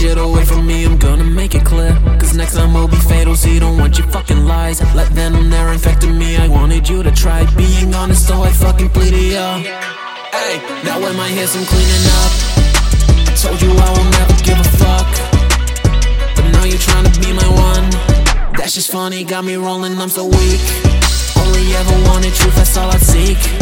shit away from me, I'm gonna make it clear. Cause next time will be fatal, See, don't want your fucking lies. Let them. They're infecting me, I wanted you to try being honest, so I fucking pleaded, yeah. Hey, now am I here? Some cleaning up. That's just funny, got me rolling, I'm so weak. Only ever wanted truth, that's all I seek.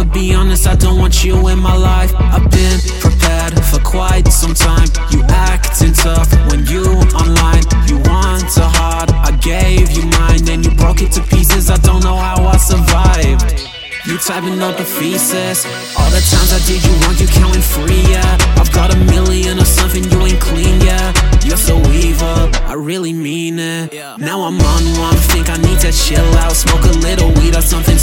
I'ma be honest, I don't want you in my life. I've been prepared for quite some time. You acting tough when you online. You want to hard, I gave you mine, then you broke it to pieces. I don't know how I survived. You typing up a thesis. All the times I did you wrong, you counting free, yeah. I've got a million or something, you ain't clean, yeah. You're so evil, I really mean it. Now I'm on one, think I need to chill out. Smoke a little weed or something,